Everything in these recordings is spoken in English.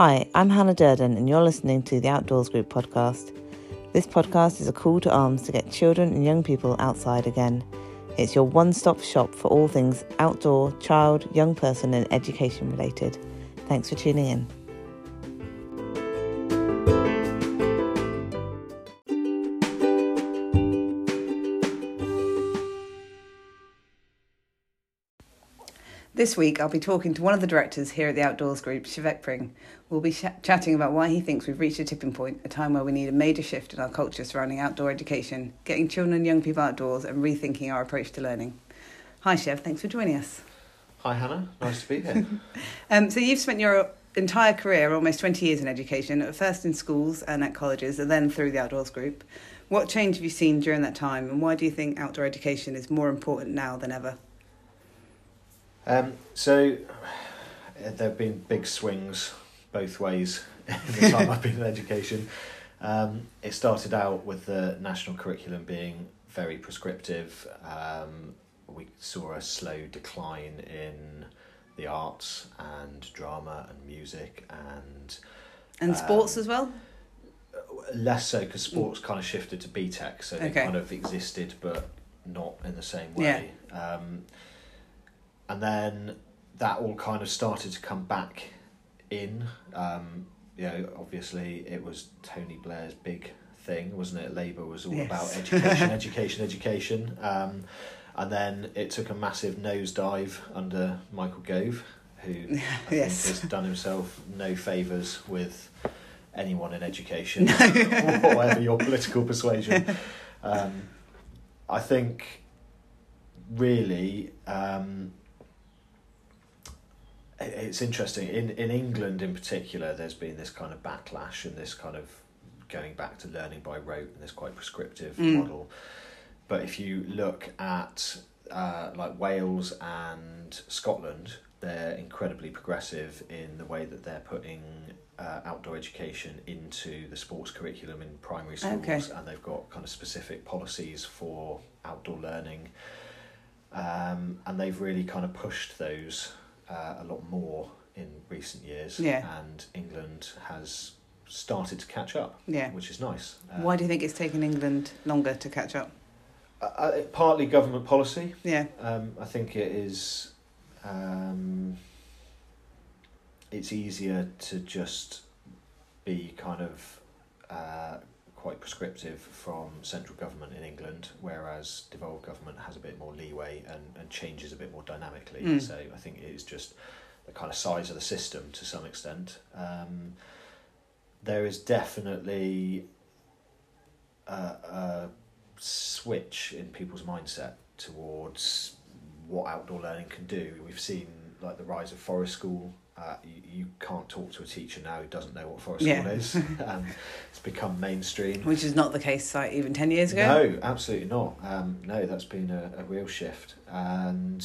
Hi, I'm Hannah Durden, and you're listening to the Outdoors Group podcast. This podcast is a call to arms to get children and young people outside again. It's your one stop shop for all things outdoor, child, young person, and education related. Thanks for tuning in. This week, I'll be talking to one of the directors here at the Outdoors Group, Shevek Pring. We'll be ch- chatting about why he thinks we've reached a tipping point, a time where we need a major shift in our culture surrounding outdoor education, getting children and young people outdoors, and rethinking our approach to learning. Hi, Shiv. Thanks for joining us. Hi, Hannah. Nice to be here. um, so, you've spent your entire career, almost 20 years in education, at first in schools and at colleges, and then through the Outdoors Group. What change have you seen during that time, and why do you think outdoor education is more important now than ever? Um, so there have been big swings both ways in the time I've been in education. Um, it started out with the national curriculum being very prescriptive. Um, we saw a slow decline in the arts and drama and music and and sports um, as well. Less so because sports kind of shifted to BTEC, so they Okay. kind of existed but not in the same way. Um, and then that all kind of started to come back in. Um, you know, obviously it was Tony Blair's big thing, wasn't it? Labour was all Yes. about education, education, education. Um, and then it took a massive nosedive under Michael Gove, who Yes. has done himself no favours with anyone in education, whatever your political persuasion. Um, I think really um, it's interesting in in England in particular. There's been this kind of backlash and this kind of going back to learning by rote and this quite prescriptive Mm. model. But if you look at uh, like Wales and Scotland, they're incredibly progressive in the way that they're putting uh, outdoor education into the sports curriculum in primary schools, Okay. and they've got kind of specific policies for outdoor learning. Um, and they've really kind of pushed those uh, a lot more in recent years. Yeah. And England has started to catch up, Yeah. which is nice. Uh, Why do you think it's taken England longer to catch up? Uh, uh, partly government policy. Yeah. Um, I think it is. Um, it's easier to just be kind of uh, quite prescriptive from central government in England, whereas devolved government has a bit more leeway and, and changes a bit more dynamically. Mm. So I think it is just the kind of size of the system to some extent. Um, there is definitely a, a switch in people's mindset towards what outdoor learning can do. We've seen like the rise of forest school. Uh, you, you can't talk to a teacher now who doesn't know what forest Yeah. school is. um, it's become mainstream. Which is not the case like even 10 years ago. No, absolutely not. Um, no, that's been a, a real shift, and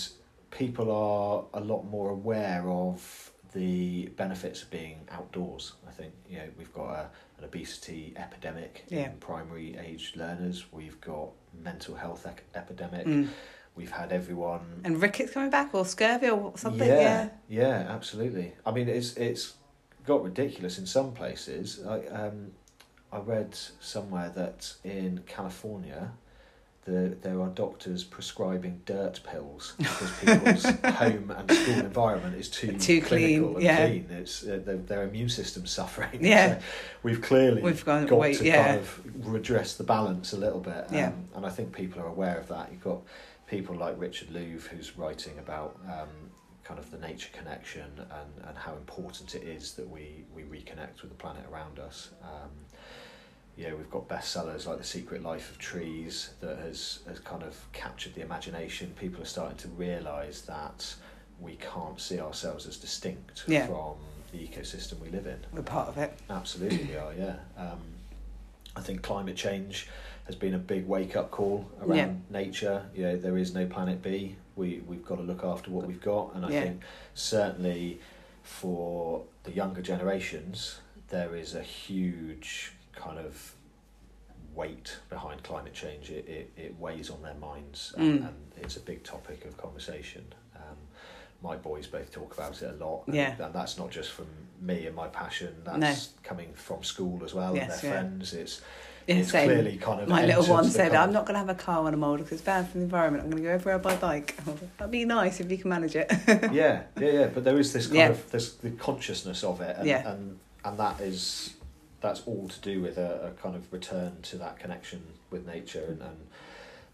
people are a lot more aware of the benefits of being outdoors. I think you know we've got a, an obesity epidemic Yeah. in primary age learners. We've got mental health ec- epidemic. Mm. We've had everyone And rickets coming back or scurvy or something? yeah, yeah, absolutely. I mean, it's it's got ridiculous in some places. I um, I read somewhere that in California, the there are doctors prescribing dirt pills because people's home and school environment is too Too clean, clinical and yeah. clean. It's uh, their, their immune system's suffering. Yeah. So we've clearly We've gone, got wait, to yeah. kind of redress the balance a little bit. Um, Yeah. And I think people are aware of that. You've got people like Richard Louv who's writing about um, kind of the nature connection and, and how important it is that we, we reconnect with the planet around us. Um, yeah, we've got bestsellers like The Secret Life of Trees that has, has kind of captured the imagination. People are starting to realise that we can't see ourselves as distinct Yeah. from the ecosystem we live in. We're part of it. Absolutely, we are. Yeah. Um, I think climate change has been a big wake up call around Yeah. nature. You know, there is no planet B. We we've got to look after what we've got, and I Yeah. think certainly for the younger generations, there is a huge kind of weight behind climate change. It it, it weighs on their minds, and, Mm. and it's a big topic of conversation. Um, my boys both talk about it a lot. Yeah. And that's not just from me and my passion, that's No. coming from school as well Yes, and their yeah. friends. It's Yeah, it's same. clearly kind of My little one said, kind "I'm not going to have a car when I'm older because it's bad for the environment. I'm going to go everywhere by bike." I was like, That'd be nice if you can manage it. yeah, yeah, yeah. But there is this kind Yeah. of this the consciousness of it, and, Yeah. and and that is that's all to do with a, a kind of return to that connection with nature and, and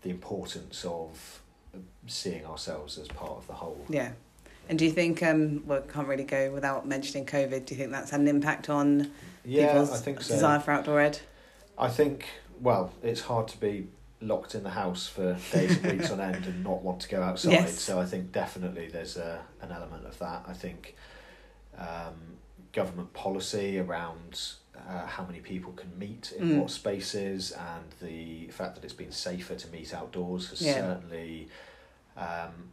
the importance of seeing ourselves as part of the whole. yeah. And do you think, um, well, can't really go without mentioning COVID. Do you think that's had an impact on Yeah, people's so. desire for outdoor ed? I think well, it's hard to be locked in the house for days and weeks on end and not want to go outside. Yes. So I think definitely there's a, an element of that. I think um, government policy around uh, how many people can meet in Mm. what spaces and the fact that it's been safer to meet outdoors has Yeah. certainly. Um,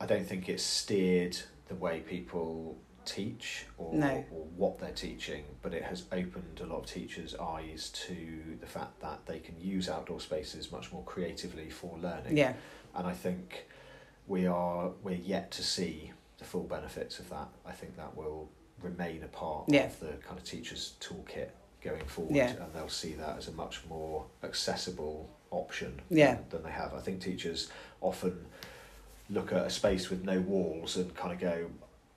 I don't think it's steered the way people teach or, No. or what they're teaching, but it has opened a lot of teachers' eyes to the fact that they can use outdoor spaces much more creatively for learning. Yeah, And I think we are we're yet to see the full benefits of that. I think that will remain a part Yeah. of the kind of teachers' toolkit going forward, Yeah. and they'll see that as a much more accessible option Yeah. than, than they have. I think teachers often look at a space with no walls and kind of go,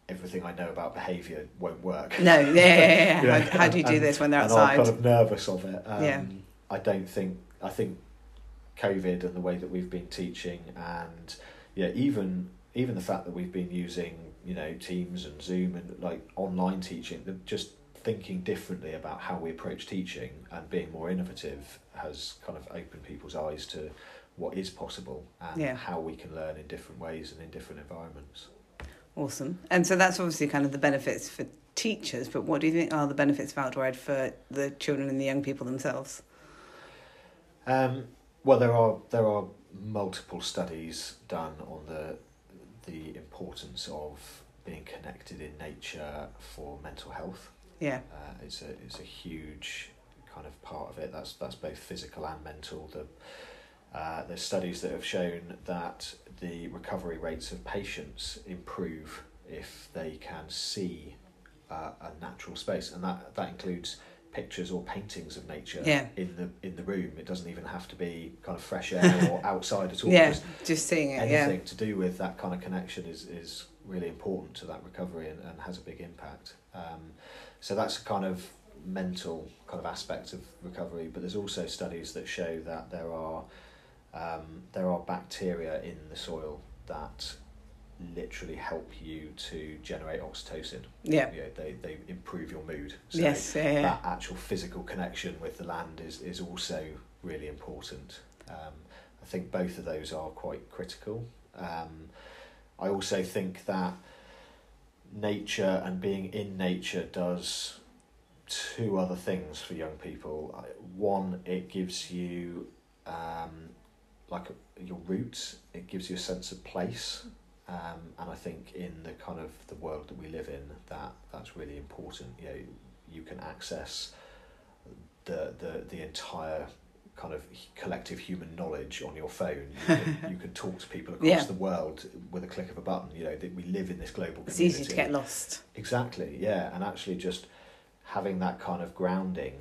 everything I know about behaviour won't work. no, yeah, yeah, yeah. How, how do you do And- this when they're outside? I'm kind of nervous of it. Um, Yeah. I don't think I think COVID and the way that we've been teaching and yeah, even even the fact that we've been using you know Teams and Zoom and like online teaching, just thinking differently about how we approach teaching and being more innovative has kind of opened people's eyes to what is possible and Yeah. how we can learn in different ways and in different environments. Awesome. And so that's obviously kind of the benefits for teachers, but what do you think are the benefits of outdoor ed for the children and the young people themselves? Um, well, there are there are multiple studies done on the the importance of being connected in nature for mental health. Yeah, Uh, it's a it's a huge kind of part of it. That's that's both physical and mental. The uh, there's studies that have shown that the recovery rates of patients improve if they can see uh, a natural space, and that that includes pictures or paintings of nature Yeah. in the in the room. It doesn't even have to be kind of fresh air or outside at all. yeah, Just just seeing it. anything to do with that kind of connection is, is really important to that recovery and, and has a big impact. Um, so that's a kind of mental kind of aspect of recovery, but there's also studies that show that there are um, there are bacteria in the soil that literally help you to generate oxytocin. yeah. You know, they, they improve your mood. So yes, yeah, yeah. that actual physical connection with the land is, is also really important. Um, I think both of those are quite critical. Um, I also think that nature and being in nature does two other things for young people. One, it gives you um, like your roots. It gives you a sense of place, um, and I think in the kind of the world that we live in, that that's really important. You know, you can access the the the entire kind of collective human knowledge on your phone. You can, you can talk to people across Yeah. the world with a click of a button. You know that we live in this global. It's Community. easy to get lost. Exactly, yeah, and actually just having that kind of grounding,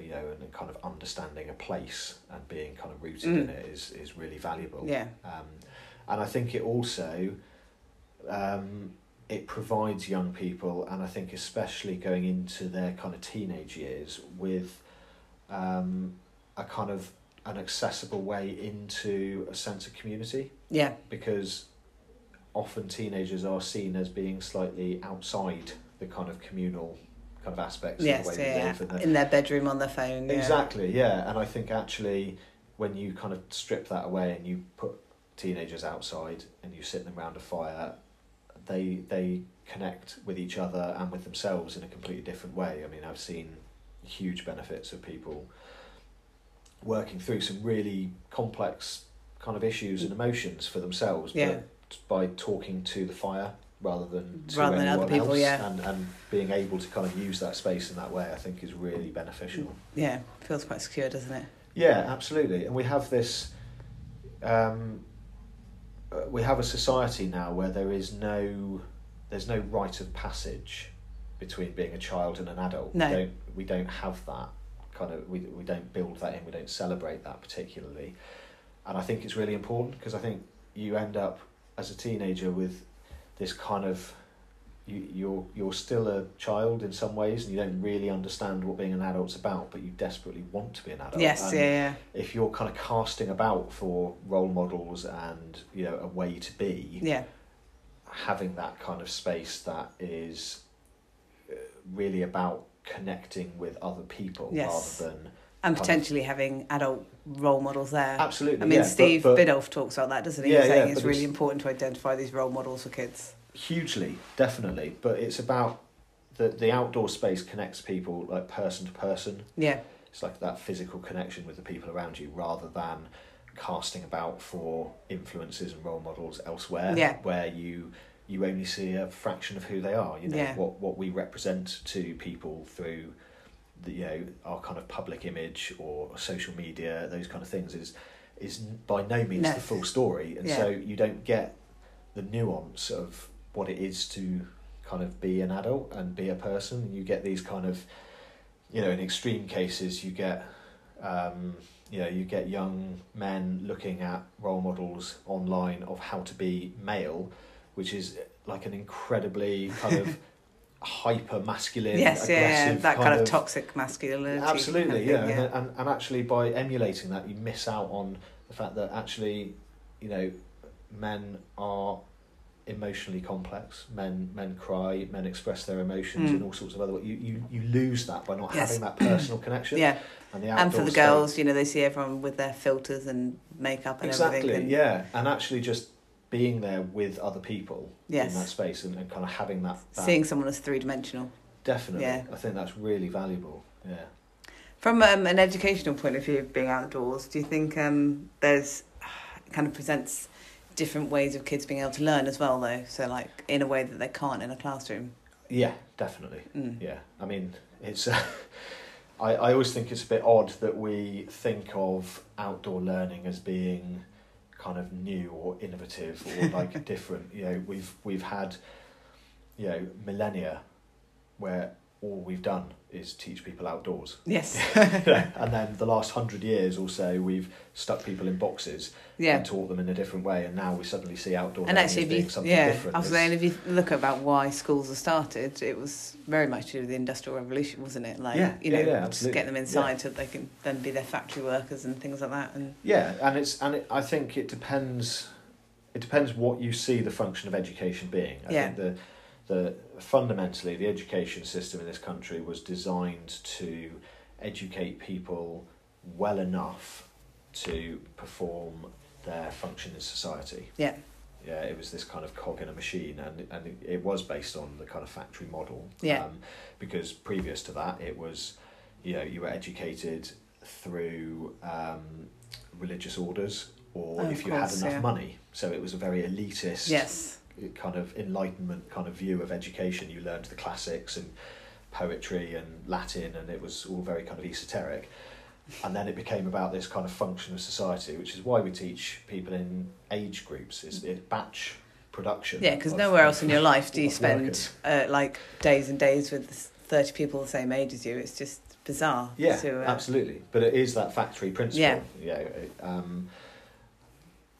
you know, and kind of understanding a place and being kind of rooted in Mm. it is is really valuable. Yeah, Um, and I think it also um, it provides young people, and I think especially going into their kind of teenage years, with um, a kind of an accessible way into a sense of community yeah, because often teenagers are seen as being slightly outside the kind of communal kind of aspects yes, of the way yeah. we live. And the, In their bedroom on their phone. Yeah. Exactly, yeah. And I think actually when you kind of strip that away and you put teenagers outside and you sit them around a fire, they they connect with each other and with themselves in a completely different way. I mean, I've seen huge benefits of people working through some really complex kind of issues and emotions for themselves, Yeah. but by talking to the fire rather than to Rather than other people, else, yeah. and, and being able to kind of use that space in that way, I think is really beneficial. Yeah, feels quite secure, doesn't it? Yeah, absolutely. And we have this um, uh, we have a society now where there is no there's no rite of passage between being a child and an adult. No. We don't we don't have that kind of we we don't build that in. We don't celebrate that particularly, and I think it's really important because I think you end up as a teenager with this kind of you you're you're still a child in some ways and you don't really understand what being an adult's about but you desperately want to be an adult Yes, And yeah, yeah. if you're kind of casting about for role models and you know a way to be Yeah. having that kind of space that is uh, really about connecting with other people Yes. rather than And potentially having adult role models there. absolutely I mean, yeah, Steve but, Biddulph talks about that, doesn't he? Yeah, He's saying yeah, it's really it's- important to identify these role models for kids. hugely definitely but it's about the the outdoor space connects people like person to person Yeah, it's like that physical connection with the people around you rather than casting about for influences and role models elsewhere Yeah. where you you only see a fraction of who they are you know Yeah. what what we represent to people through the you know our kind of public image or social media those kind of things is is by no means No. the full story and Yeah. so you don't get the nuance of what it is to kind of be an adult and be a person you get these kind of you know in extreme cases you get um, you know you get young men looking at role models online of how to be male which is like an incredibly kind of hyper masculine yes, yeah, yeah, that kind, of, toxic masculinity. of absolutely thing, yeah, And, and and actually by emulating that you miss out on the fact that actually you know men are emotionally complex men men cry men express their emotions Mm. in all sorts of other ways you, you you lose that by not Yes. having that personal connection yeah. and the And for the girls, you know, they see everyone with their filters and makeup and exactly everything. and- yeah and actually just being there with other people Yes. in that space and, and kind of having that, that Seeing someone as three dimensional. definitely Yeah. i think that's really valuable yeah From um, an educational point of view, being outdoors, do you think um, there's kind of presents different ways of kids being able to learn as well, though? So, like in a way that they can't in a classroom. yeah definitely Mm. Yeah, I mean, it's. Uh, I I always think it's a bit odd that we think of outdoor learning as being kind of new or innovative or like different. You know, we've we've had, you know, millennia, where all we've done is teach people outdoors, Yes. and then the last hundred years or so we've stuck people in boxes yeah. and taught them in a different way, and now we suddenly see outdoor And actually, being you, something yeah, different. I was saying, if you look about why schools are started, it was very much to do with the Industrial Revolution, wasn't it? Like, Yeah, you know, yeah, yeah, just get them inside so they can then be their factory workers and things like that. And Yeah, and it's and it, I think it depends. It depends what you see the function of education being. I Yeah. think the the fundamentally the education system in this country was designed to educate people well enough to perform their function in society. Yeah. Yeah, it was this kind of cog in a machine, and and it, it was based on the kind of factory model. Yeah. Um, because previous to that, it was, you know, you were educated through um, religious orders, or Oh, if you course, had enough yeah. money. So it was a very elitist yes, kind of enlightenment kind of view of education. You learned the classics and poetry and Latin, and it was all very kind of esoteric. And then it became about this kind of function of society, which is why we teach people in age groups. is it batch production. yeah, because nowhere else in your life do you spend uh, like days and days with thirty people the same age as you. It's just bizarre. Yeah, to, uh, absolutely. But it is that factory principle. Yeah. Yeah. it- um,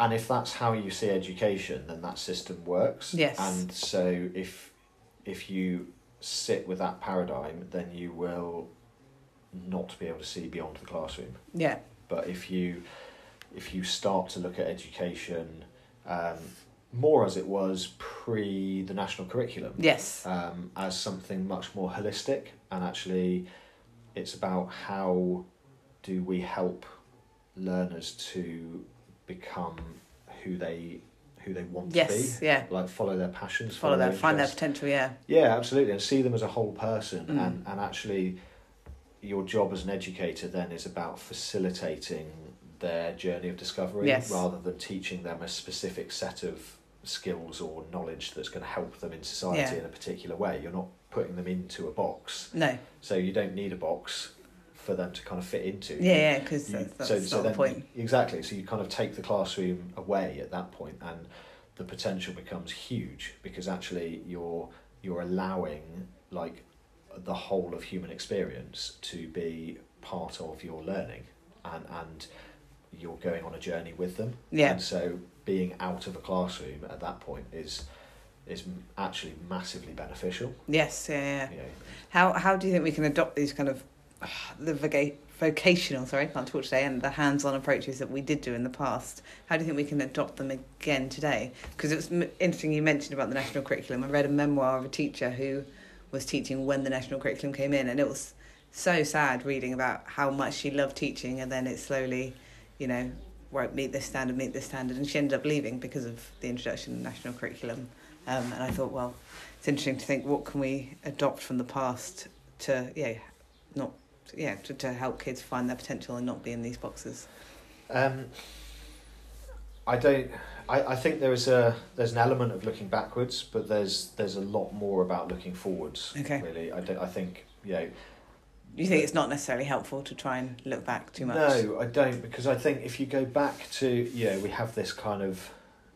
and if that's how you see education, then that system works. Yes. And so if if you sit with that paradigm, then you will not be able to see beyond the classroom. Yeah, But if you if you start to look at education um, more as it was pre the national curriculum, yes, um, as something much more holistic and actually it's about how do we help learners to become who they who they want yes, to yeah. like follow their passions Follow their find their potential. Yeah, yeah absolutely and see them as a whole person Mm. and and actually your job as an educator then is about facilitating their journey of discovery Yes. rather than teaching them a specific set of skills or knowledge that's going to help them in society Yeah. in a particular way. You're not putting them into a box. no, So you don't need a box for them to kind of fit into. Yeah, yeah, because You- that's, that's so not the point. exactly. So you kind of take the classroom away at that point, and the potential becomes huge because actually you're you're allowing like the whole of human experience to be part of your learning, and and you're going on a journey with them. Yeah. And so being out of a classroom at that point is is actually massively beneficial. Yes, yeah, yeah. You know, How how do you think we can adopt these kind of the voca- vocational, sorry, can't talk today, and the hands-on approaches that we did do in the past? How do you think we can adopt them again today? Because it was m- interesting you mentioned about the national curriculum. I read a memoir of a teacher who was teaching when the national curriculum came in, and it was so sad reading about how much she loved teaching, and then it slowly, you know, won't meet this standard, meet this standard, and she ended up leaving because of the introduction of the national curriculum. Um, and I thought, well, it's interesting to think what can we adopt from the past to yeah, not yeah to, to help kids find their potential and not be in these boxes. Um, I don't. I, I think there is a there's an element of looking backwards, but there's there's a lot more about looking forwards. Okay. Really, I don't. I think you know. You think it's not necessarily helpful to try and look back too much? No, I don't because I think if you go back to yeah, we have this kind of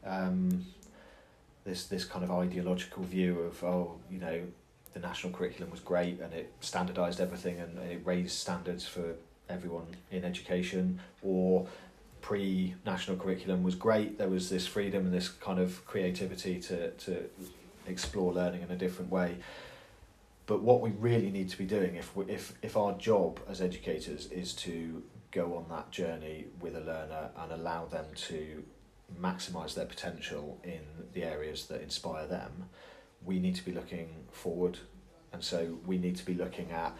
um, this this kind of ideological view of oh you know the national curriculum was great and it standardized everything and it raised standards for everyone in education or pre national curriculum was great. There was this freedom and this kind of creativity to to explore learning in a different way. But what we really need to be doing if we, if if our job as educators is to go on that journey with a learner and allow them to maximize their potential in the areas that inspire them we need to be looking forward and so we need to be looking at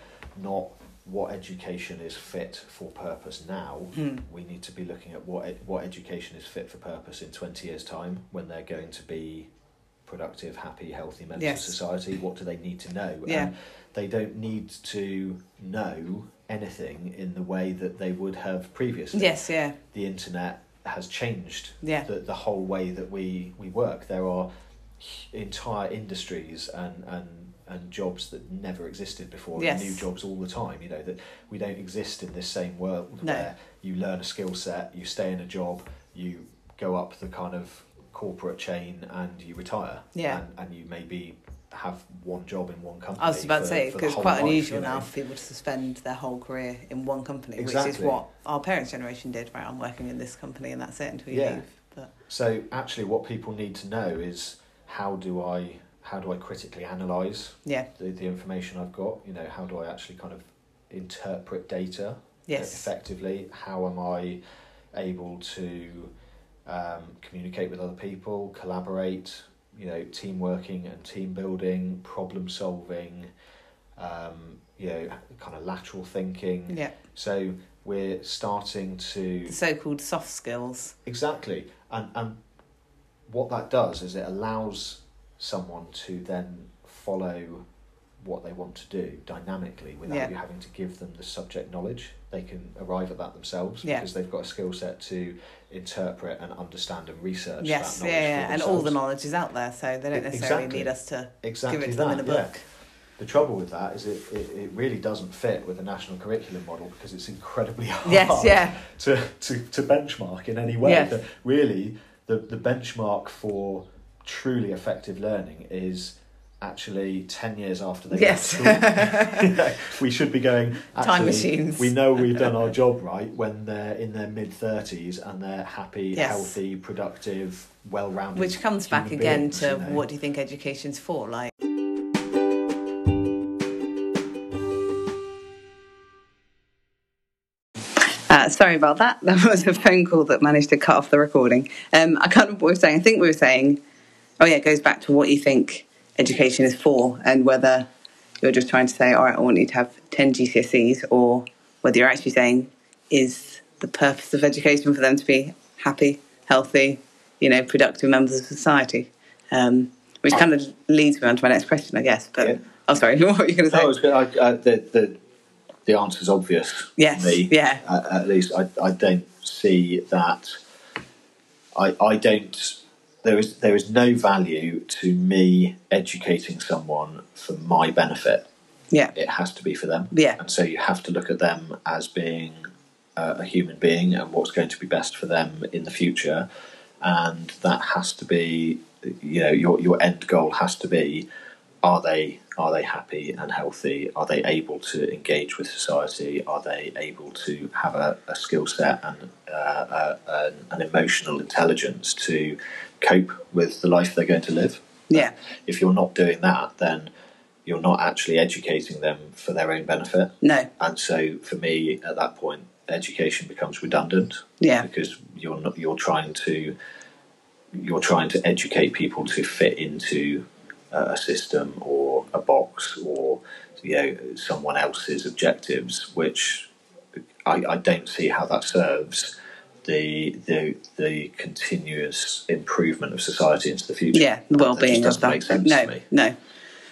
not what education is fit for purpose now Hmm. we need to be looking at what ed- what education is fit for purpose in 20 years time when they're going to be productive happy healthy members Yes. of society what do they need to know Yeah. and they don't need to know anything in the way that they would have previously Yes. Yeah. the internet has changed Yeah. the, the whole way that we, we work. There are entire industries and, and, and jobs that never existed before, Yes. new jobs all the time. You know, that we don't exist in this same world No. where you learn a skill set, you stay in a job, you go up the kind of corporate chain and you retire. Yeah. And, and you maybe have one job in one company. I was about to say because it's quite life, unusual you know. now for people to spend their whole career in one company, which is what our parents' generation did. Right, I'm working in this company and that's it until you Yeah. leave. But So actually, what people need to know is how do I how do I critically analyze yeah, the, the information I've got? You know, how do I actually kind of interpret data yes, effectively? How am I able to um, communicate with other people, collaborate? You know, team working and team building, problem solving. Um, you know, kind of lateral thinking. yeah, So we're starting to the so-called soft skills. Exactly. And and what that does is it allows someone to then follow what they want to do dynamically without Yeah. you having to give them the subject knowledge. They can arrive at that themselves Yeah. because they've got a skill set to interpret and understand and research Yes, that yeah, knowledge yeah, and all the knowledge is out there, so they don't necessarily exactly. need us to exactly give it to that, them in a book. The trouble with that is it, it, it really doesn't fit with the national curriculum model because it's incredibly hard Yes, yeah, to, to, to benchmark in any way. Yes. The- really, the, the benchmark for truly effective learning is actually 10 years after they yes. Yeah, we should be going Time machines. we know we've done our job right when they're in their mid 30s and they're happy Yes. healthy productive well-rounded Which comes back again beings, to you know. what do you think education's for? Like, Uh, sorry about that. That was a phone call that managed to cut off the recording. Um, I can't remember what we were saying. I think we were saying, oh yeah, it goes back to what you think education is for and whether you're just trying to say, all right, I want you to have 10 GCSEs or whether you're actually saying, is the purpose of education for them to be happy, healthy, you know, productive members of society? Um, which kind of leads me on to my next question, I guess. But, Yeah. oh, sorry, what were you going to say? I I- I- the, the, the answer's obvious. Yes, to me. yeah. At, at least I, I don't see that. I, I don't. There is there is no value to me educating someone for my benefit. Yeah. It has to be for them. Yeah. And so you have to look at them as being uh, a human being and what's going to be best for them in the future. And that has to be, you know, your your end goal has to be: are they are they happy and healthy? Are they able to engage with society? Are they able to have a, a skill set and uh, uh, an, an emotional intelligence to cope with the life they're going to live? Yeah. If you're not doing that, then you're not actually educating them for their own benefit. No. And so, for me, at that point, education becomes redundant. Yeah. Because you're not you're trying to you're trying to educate people to fit into a system or a box or you know someone else's objectives, which I, I don't see how that serves the the the continuous improvement of society into the future. Yeah, the well-being of doesn't that. make sense no, to me. no.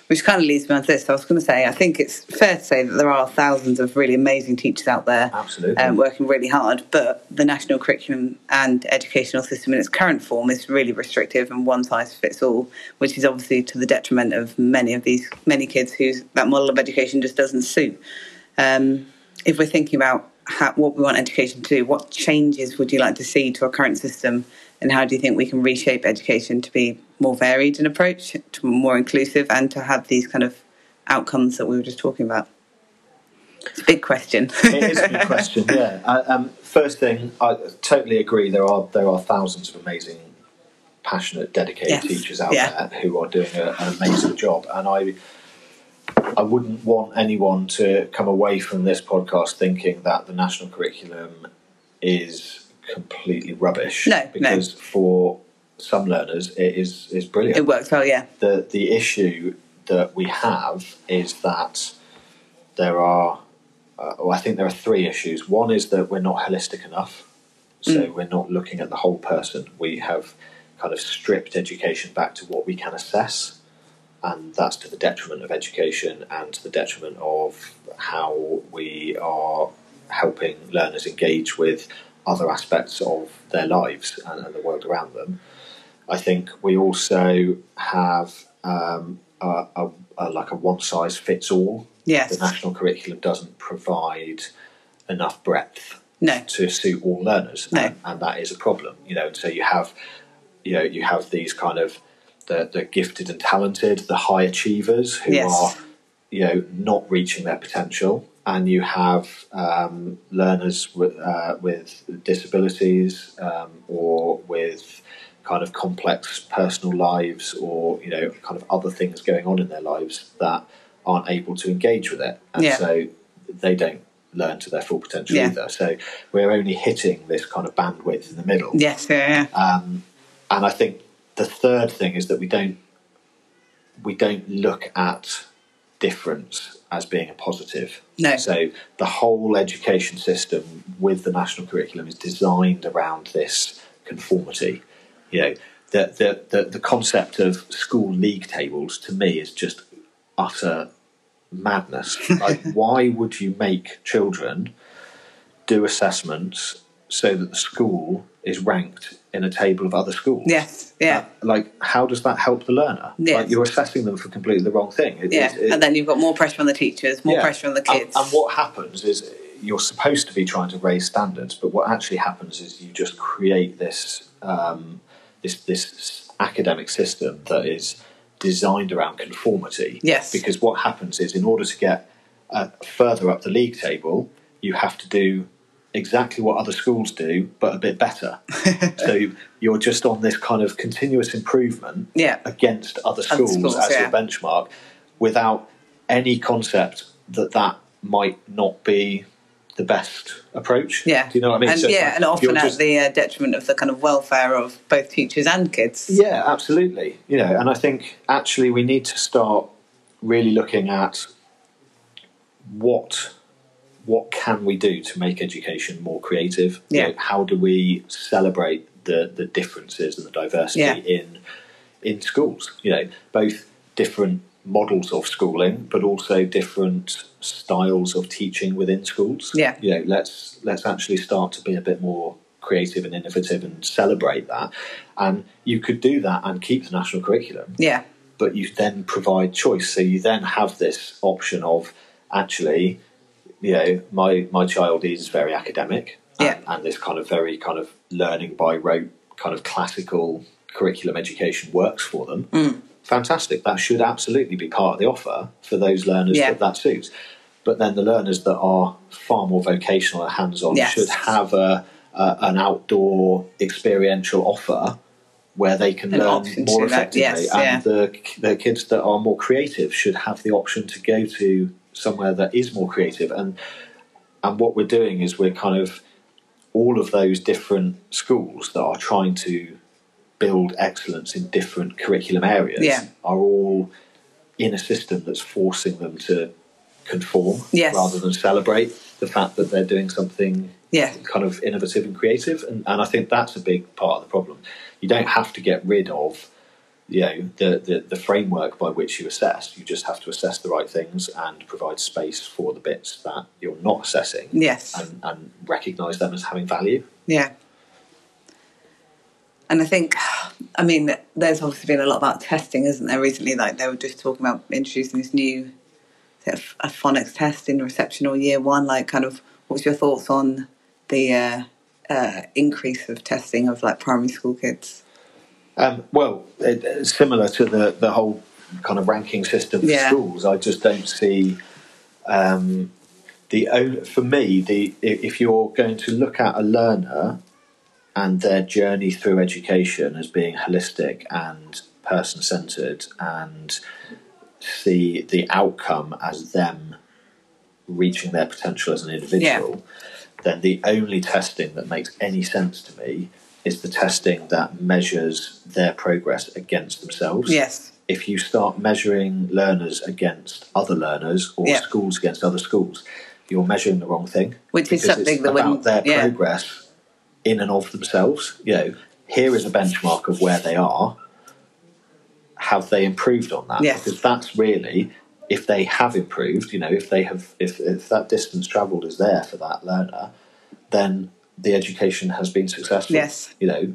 Which kind of leads me on to this. I was going to say, I think it's fair to say that there are thousands of really amazing teachers out there Absolutely. um, working really hard, but the national curriculum and educational system in its current form is really restrictive and one size fits all, which is obviously to the detriment of many of these many kids whose that model of education just doesn't suit. Um, if we're thinking about how, what we want education to do, what changes would you like to see to our current system, and how do you think we can reshape education to be more varied in approach, to more inclusive, and to have these kind of outcomes that we were just talking about? It's a big question. it is a good question. Yeah. I, um, first thing, I totally agree. There are there are thousands of amazing, passionate, dedicated Yes. teachers out Yeah. there who are doing a, an amazing job, and I. I wouldn't want anyone to come away from this podcast thinking that the national curriculum is completely rubbish. No, no. because for some learners it is is brilliant it works well, yeah. the the issue that we have is that there are uh, well, I think there are three issues. One is that we're not holistic enough, so we're not looking at the whole person. We have kind of stripped education back to what we can assess, and that's to the detriment of education and to the detriment of how we are helping learners engage with other aspects of their lives and, and the world around them. I think we also have um, a, a, a, like a one size fits all. Yes. The national curriculum doesn't provide enough breadth No. to suit all learners, No. and, and that is a problem. You know, so you have, you know, you have these kind of the, the gifted and talented, the high achievers who Yes. are, you know, not reaching their potential, and you have um, learners with, uh, with disabilities um, or with kind of complex personal lives or you know kind of other things going on in their lives that aren't able to engage with it and Yeah. so they don't learn to their full potential Yeah. either so we're only hitting this kind of bandwidth in the middle Yes, yeah, yeah. um, and I think the third thing is that we don't we don't look at difference as being a positive. No. So the whole education system with the national curriculum is designed around this conformity. You know, the the the, the concept of school league tables to me is just utter madness. like, why would you make children do assessments so that the school is ranked in a table of other schools? Yes, yeah. Uh, like, how does that help the learner? Yes. Like, you're assessing them for completely the wrong thing. It- Yeah, it- it- and then you've got more pressure on the teachers, more yeah. pressure on the And- kids. And, what happens is you're supposed to be trying to raise standards, but what actually happens is you just create this um, this this academic system that is designed around conformity. Yes. Because what happens is, in order to get uh, further up the league table, you have to do exactly what other schools do, but a bit better. so you're just on this kind of continuous improvement Yeah. against other Other schools, schools, as yeah. your benchmark, without any concept that that might not be the best approach. yeah. Do you know what I mean? And, So yeah, and often at just- the uh, detriment of the kind of welfare of both teachers and kids. Yeah, absolutely. You know, and I think actually we need to start really looking at what what can we do to make education more creative? You Yeah. know, how do we celebrate the the differences and the diversity Yeah. in in schools? You know, both different models of schooling, but also different styles of teaching within schools. Yeah. You know, let's let's actually start to be a bit more creative and innovative and celebrate that. And you could do that and keep the national curriculum Yeah, but you then provide choice. So you then have this option of actually, you know, my my child is very academic, Yeah. and, and this kind of very kind of learning by rote, kind of classical curriculum education works for them. Mm. Fantastic. That should absolutely be part of the offer for those learners Yeah. that that suits. But then the learners that are far more vocational and hands-on Yes. should have a, a an outdoor experiential offer where they can An learn more effectively. yes, and yeah. the the kids that are more creative should have the option to go to somewhere that is more creative. And and what we're doing is we're kind of all of those different schools that are trying to build excellence in different curriculum areas Yeah. are all in a system that's forcing them to conform Yes. rather than celebrate the fact that they're doing something Yeah. kind of innovative and creative. And, and I think that's a big part of the problem. You don't have to get rid of you know the, the, the framework by which you assess. You just have to assess the right things and provide space for the bits that you're not assessing Yes. and, and recognise them as having value. Yeah. And I think, I mean, there's obviously been a lot about testing, isn't there, recently? Like they were just talking about introducing this new a phonics test in reception or year one. Like, kind of, what's your thoughts on the uh, uh, increase of testing of like primary school kids? Um, well, it, similar to the, the whole kind of ranking system for Yeah. schools. I just don't see um, the for me the if you're going to look at a learner and their journey through education as being holistic and person centered and see the outcome as them reaching their potential as an individual, then the only testing that makes any sense to me is the testing that measures their progress against themselves. Yes. If you start measuring learners against other learners or Yeah. schools against other schools, you're measuring the wrong thing. Which is something it's that about their yeah. progress in and of themselves. You know, here is a benchmark of where they are. Have they improved on that? Yes. Because that's really if they have improved. You know, if they have, if, if that distance travelled is there for that learner, then the education has been successful. Yes. You know,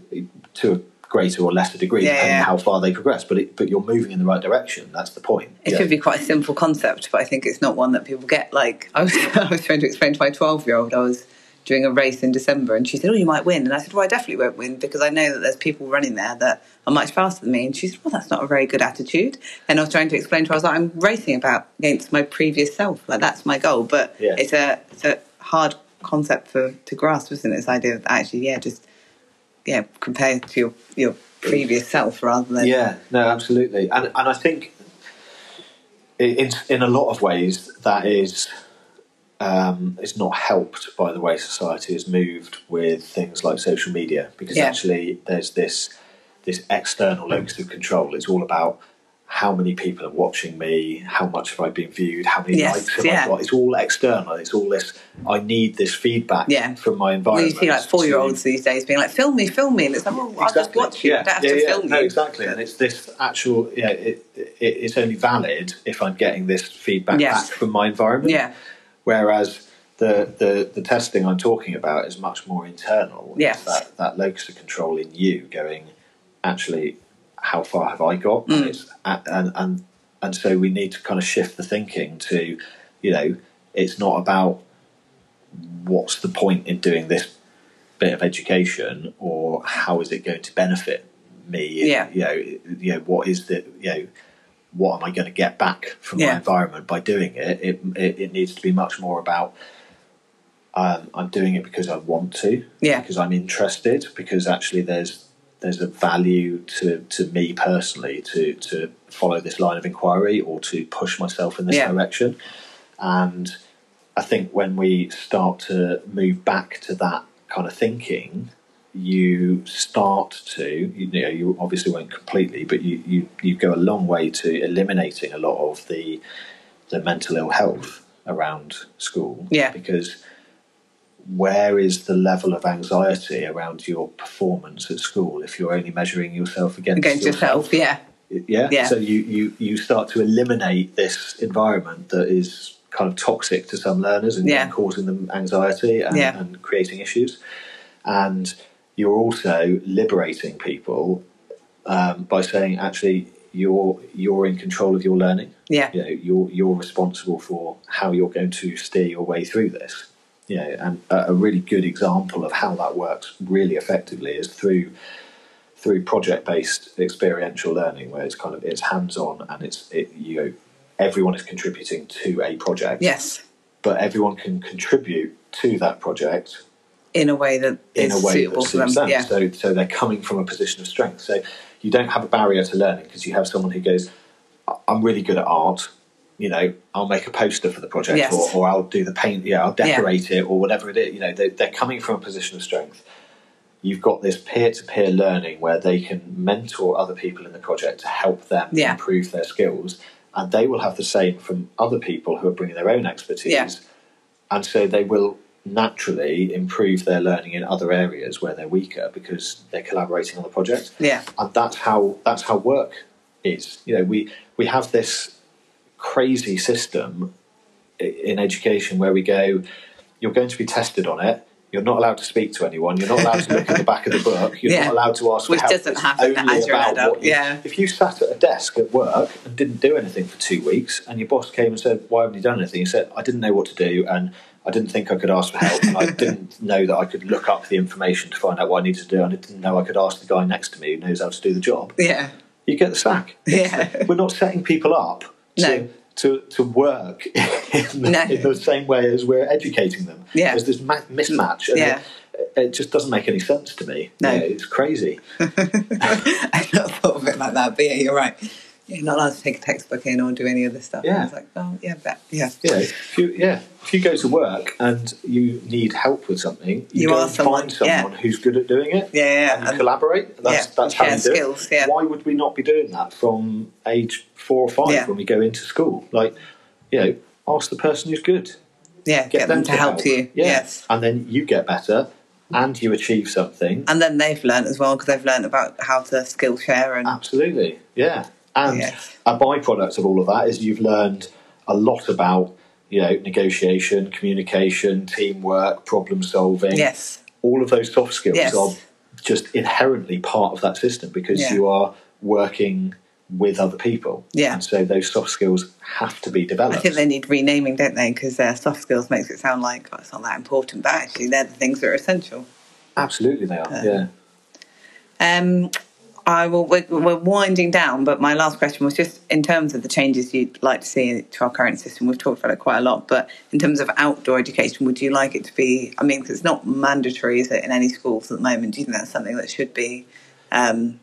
to a greater or lesser degree, Yeah, depending yeah. on how far they progress. But it, but you're moving in the right direction. That's the point. It Yeah. should be quite a simple concept, but I think it's not one that people get. Like I was, I was trying to explain to my twelve-year-old, I was doing a race in December, and she said, "Oh, you might win," and I said, "Well, I definitely won't win because I know that there's people running there that are much faster than me." And she said, "Well, that's not a very good attitude." And I was trying to explain to her, I was like, "I'm racing about against my previous self. Like that's my goal." But it's a it's a hard concept for to grasp, isn't it? This idea of actually, yeah, just yeah, compare to your your previous self rather than Yeah, no, absolutely, and and I think in in a lot of ways that is um, is not helped by the way society has moved with things like social media because Yeah. actually there's this this external locus of control. It's all about how many people are watching me, how much have I been viewed, how many Yes, likes have yeah. I got. It's all external. It's all this. I need this feedback Yeah. from my environment. you see like four year olds these days being like, film me, film me. And it's like, oh, well, I'll just watch you. I don't have to film no, you. exactly. And it's this actual, yeah, it, it, it's only valid if I'm getting this feedback Yes. back from my environment. Yeah. Whereas the, the, the testing I'm talking about is much more internal. Yes. That, that locus of control in you going, actually, how far have I got? Mm. And, it's, and, and, and so we need to kind of shift the thinking to, you know, it's not about what's the point in doing this bit of education or how is it going to benefit me Yeah. you know you know what is the you know what am I going to get back from Yeah. my environment by doing it? It, it it needs to be much more about um, I'm doing it because I want to Yeah. because I'm interested because actually there's there's a value to, to me personally to to follow this line of inquiry or to push myself in this Yeah. direction and I think when we start to move back to that kind of thinking, you start to, you know, you obviously won't completely, but you, you, you go a long way to eliminating a lot of the the mental ill health around school. Yeah. Because where is the level of anxiety around your performance at school if you're only measuring yourself against, Against yourself, yeah. yeah. Yeah. So you, you, you start to eliminate this environment that is kind of toxic to some learners and, Yeah. and causing them anxiety and, Yeah. and creating issues. And you're also liberating people um, by saying, actually, you're you're in control of your learning. Yeah. You know, you're you're responsible for how you're going to steer your way through this. You know, and a, really good example of how that works really effectively is through through project based experiential learning, where it's kind of it's hands on and it's it, you know everyone is contributing to a project. Yes. But everyone can contribute to that project In a way that in is a way that for them. them. Yeah. So, so they're coming from a position of strength. So you don't have a barrier to learning because you have someone who goes, "I'm really good at art. You know, I'll make a poster for the project, Yes. or, or I'll do the paint. Yeah, I'll Yeah. decorate it, or whatever it is. You know, they, they're coming from a position of strength. You've got this peer-to-peer learning where they can mentor other people in the project to help them Yeah. improve their skills, and they will have the same from other people who are bringing their own expertise Yeah. and so they will naturally improve their learning in other areas where they're weaker because they're collaborating on the project Yeah. and that's how that's how work is you know we we have this crazy system in education where we go you're going to be tested on it you're not allowed to speak to anyone. You're not allowed to look at the back of the book. You're Yeah. not allowed to ask Which doesn't happen as you're an adult, you- yeah. If you sat at a desk at work and didn't do anything for two weeks, and your boss came and said, "Why haven't you done anything?" You said, "I didn't know what to do, and I didn't think I could ask for help, and I didn't know that I could look up the information to find out what I needed to do, and I didn't know I could ask the guy next to me who knows how to do the job." Yeah. You get the sack. Yeah. We're not setting people up to, No. to, to work in the, No. in the same way as we're educating them. Yeah. There's this ma- mismatch. And Yeah. it, it just doesn't make any sense to me. No. You know, it's crazy. I've not thought of it like that, but yeah, you're right. You're not allowed to take a textbook in or do any other stuff. Yeah. I was like, oh, yeah, but, yeah. Yeah, if you, yeah. If you go to work and you need help with something, you, You go and someone, find someone yeah. who's good at doing it. Yeah, yeah, And and- collaborate. That's, yeah, that's how you do skills, it. yeah. Why would we not be doing that from age four or five Yeah. when we go into school? Like, you know, ask the person who's good. Yeah, get, them, to help, you. Yeah. Yes. And then you get better and you achieve something. And then they've learned as well because they've learned about how to skill share and Absolutely, yeah. And a byproduct of all of that is you've learned a lot about, you know, negotiation, communication, teamwork, problem solving. yes, All of those soft skills Yes. are just inherently part of that system because Yeah. you are working with other people. Yeah. And so those soft skills have to be developed. I think they need renaming, don't they? Because uh, soft skills makes it sound like oh, it's not that important, but actually they're the things that are essential. Absolutely, they are. yeah. Um, I will. We're, we're winding down, but my last question was just in terms of the changes you'd like to see to our current system. We've talked about it quite a lot, but in terms of outdoor education, would you like it to be? I mean, 'cause it's not mandatory, is it, in any schools at the moment? Do you think that's something that should be? Um,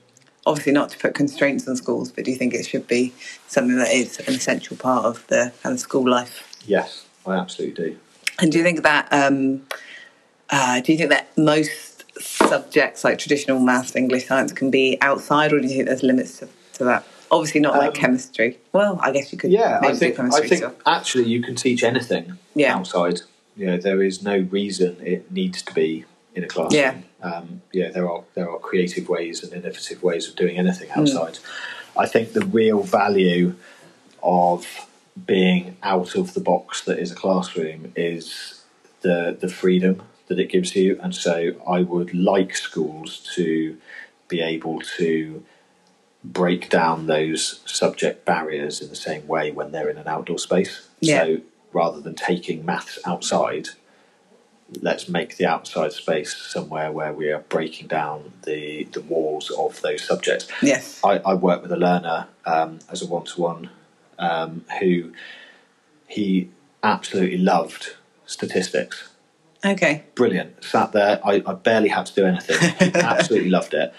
obviously, not to put constraints on schools, but do you think it should be something that is an essential part of the kind of school life? Yes, I absolutely do. And do you think that um, uh, do you think that most subjects like traditional maths, English, science can be outside, or do you think there's limits to, to that? Obviously, not like Um, chemistry. Well, I guess you could. Yeah, maybe I think do chemistry I think stuff. actually you can teach anything Yeah. outside. Know, there is no reason it needs to be in a classroom. Yeah. Um, yeah, there are there are creative ways and innovative ways of doing anything Hmm. outside. I think the real value of being out of the box that is a classroom is the the freedom that it gives you, and so I would like schools to be able to break down those subject barriers in the same way when they're in an outdoor space. Yeah. So rather than taking maths outside, let's make the outside space somewhere where we are breaking down the, the walls of those subjects. Yes. I, I work with a learner um, as a one to one who he absolutely loved statistics Okay. brilliant. Sat there, I, I barely had to do anything. Absolutely loved it.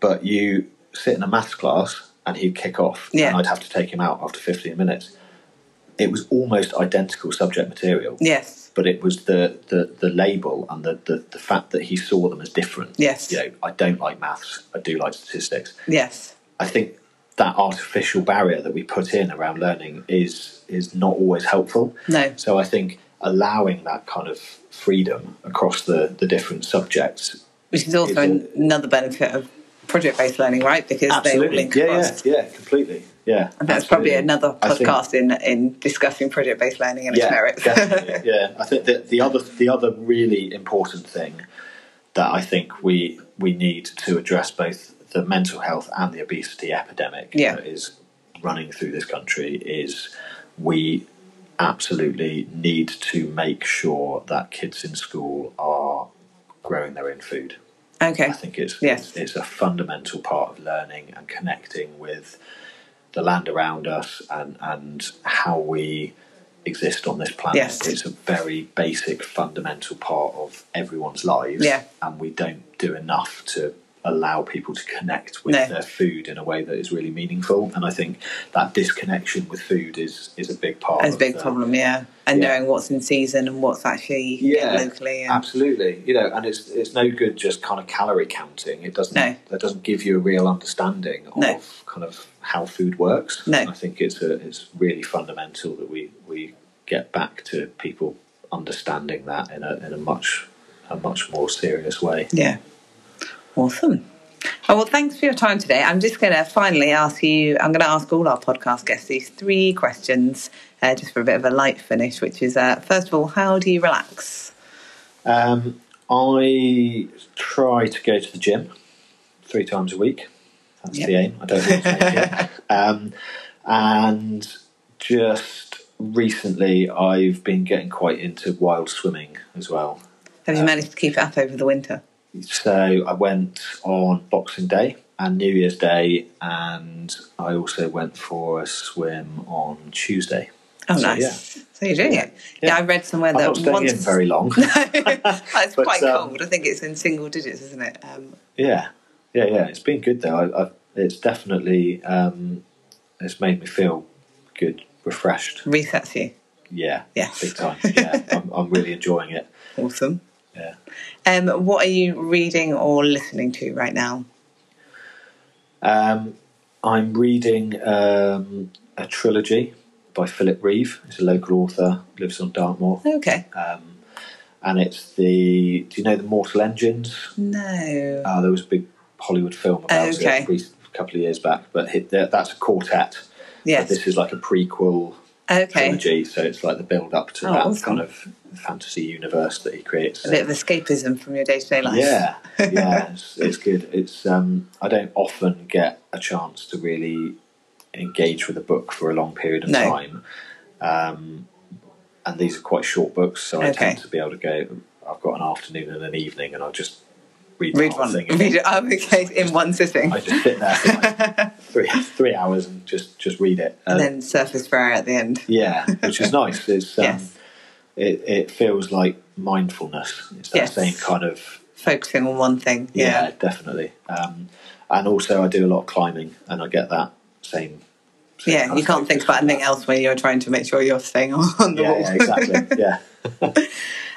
But you sit in a maths class and he'd kick off, Yeah. and I'd have to take him out after 15 minutes. It was almost identical subject material, Yes. but it was the, the, the label and the, the, the fact that he saw them as different. Yes. You know, I don't like maths, I do like statistics. Yes. I think that artificial barrier that we put in around learning is is not always helpful. No. So I think allowing that kind of freedom across the, the different subjects. Which is also Is another benefit of project-based learning, right? Because they all Absolutely. link Yeah, across. yeah, yeah, completely. Yeah. And that's probably another I think- podcast in in discussing project-based learning and its yeah, merits. Yeah, I think that the other the other really important thing that I think we we need to address both the mental health and the obesity epidemic Yeah. that is running through this country is we absolutely need to make sure that kids in school are growing their own food. Okay. I think it's, Yes. it's a fundamental part of learning and connecting with the land around us and and how we exist on this planet. Yes. It's a very basic, fundamental part of everyone's lives, Yeah. and we don't do enough to allow people to connect with No. their food in a way that is really meaningful. And I think that disconnection with food is is a big part. That's a big the- problem, yeah. And Yeah. knowing what's in season and what's actually yeah, locally. And, absolutely. You know, and it's it's no good just kind of calorie counting. It doesn't No. that doesn't give you a real understanding of No. kind of how food works. No. I think it's a, it's really fundamental that we we get back to people understanding that in a in a much a much more serious way. Yeah. Awesome. Oh, well, thanks for your time today. I'm just going to finally ask you, I'm going to ask all our podcast guests these three questions uh, just for a bit of a light finish, which is uh, first of all, how do you relax? Um, I try to go to the gym three times a week. That's Yep. the aim. I don't make it. Um, and just recently, I've been getting quite into wild swimming as well. Have you Uh, managed to keep it up over the winter? So I went on Boxing Day and New Year's Day, and I also went for a swim on Tuesday. Oh, So, nice. yeah. So you're doing it. Yeah, Yeah. I read somewhere I'm that not staying once in very long. it's But, quite um, cold. I think it's in single digits, isn't it? Um, Yeah, yeah, yeah. It's been good though. I, I, it's definitely um, it's made me feel good, refreshed. resets you. Yeah, Yes. big time. Yeah, I'm, I'm really enjoying it. Awesome. Yeah. Um, what are you reading or listening to right now? Um, I'm reading um, a trilogy by Philip Reeve. He's a local author, lives on Dartmoor, Okay. um, and it's the. Do you know the Mortal Engines? No. Uh, there was a big Hollywood film about Okay. it a couple of years back, but that's a quartet. But yes. this is like a prequel Okay. trilogy, so it's like the build up to Oh, that awesome. kind of fantasy universe that he creates. A bit of escapism from your day to day life. yeah, yeah, it's, it's good. It's um, I don't often get a chance to really engage with a book for a long period of No. time, um, and these are quite short books, so I Okay. tend to be able to go. I've got an afternoon and an evening, and I'll just read Read one. thing. Read it. Oh, okay. In one sitting. I just sit there for like three three hours and just just read it, and Uh, then surface prayer at the end. Yeah, which is nice. It's um, Yes. it it feels like mindfulness. It's that Yes. same kind of Focusing on one thing. yeah, Yeah. definitely. Um, and also, I do a lot of climbing, and I get that same. Yeah, you can't think about anything else when you're trying to make sure you're staying on, on the Yeah, wall. yeah, exactly. Yeah.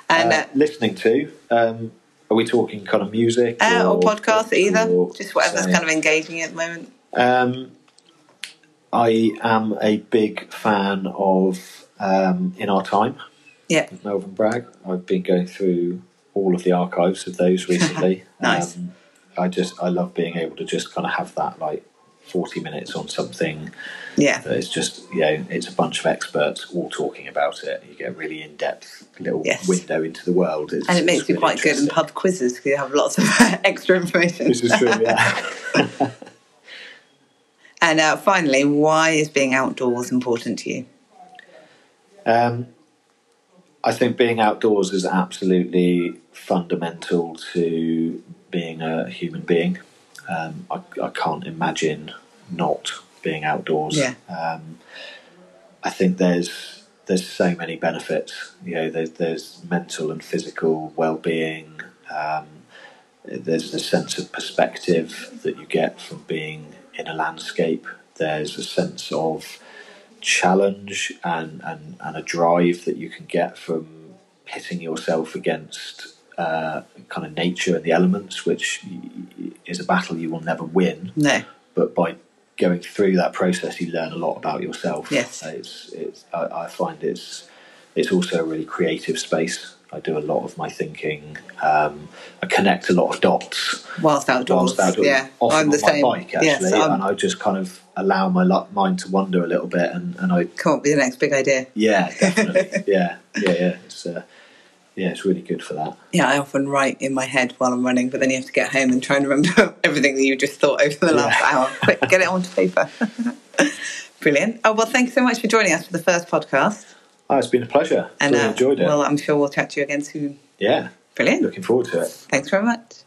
and Uh, uh, listening to. Um, are we talking kind of music uh, or, podcast books either, or- just whatever's so- kind of engaging at the moment. Um, I am a big fan of um, In Our Time. Yeah. Melvin Bragg. I've been going through all of the archives of those recently. Nice. Um, I just I love being able to just kind of have that like forty minutes on something Yeah. is just you know it's a bunch of experts all talking about it. You get a really in depth little Yes. window into the world. It's, And it makes you really quite good in pub quizzes because you have lots of extra information. This is true. Yeah. And uh, finally, why is being outdoors important to you? Um, I think being outdoors is absolutely fundamental to being a human being. Um, I, I can't imagine not being outdoors. Yeah. Um, I think there's there's so many benefits. You know, there's, there's mental and physical well-being. Um, there's the sense of perspective that you get from being in a landscape. There's a sense of challenge and, and, and a drive that you can get from pitting yourself against uh, kind of nature and the elements, which is a battle you will never win. No. But by going through that process, you learn a lot about yourself. Yes. it's, it's I, I find it's it's also a really creative space. I do a lot of my thinking. Um, I connect a lot of dots Whilst outdoors. whilst outdoors, Yeah. I'm the same. bike actually, yes. I'm, and I just kind of allow my mind to wander a little bit, and, and I come up with the next big idea. yeah definitely yeah yeah yeah it's uh, yeah, it's really good for that. Yeah, I often write in my head while I'm running, but then you have to get home and try and remember everything that you just thought over the last Yeah. hour. Quick, get it onto paper. Brilliant. Oh well, thanks so much for joining us for the first podcast, Oh, it's been a pleasure. and really uh, enjoyed it. well, I'm sure we'll chat to you again soon. yeah, Brilliant. looking forward to it. Thanks very much.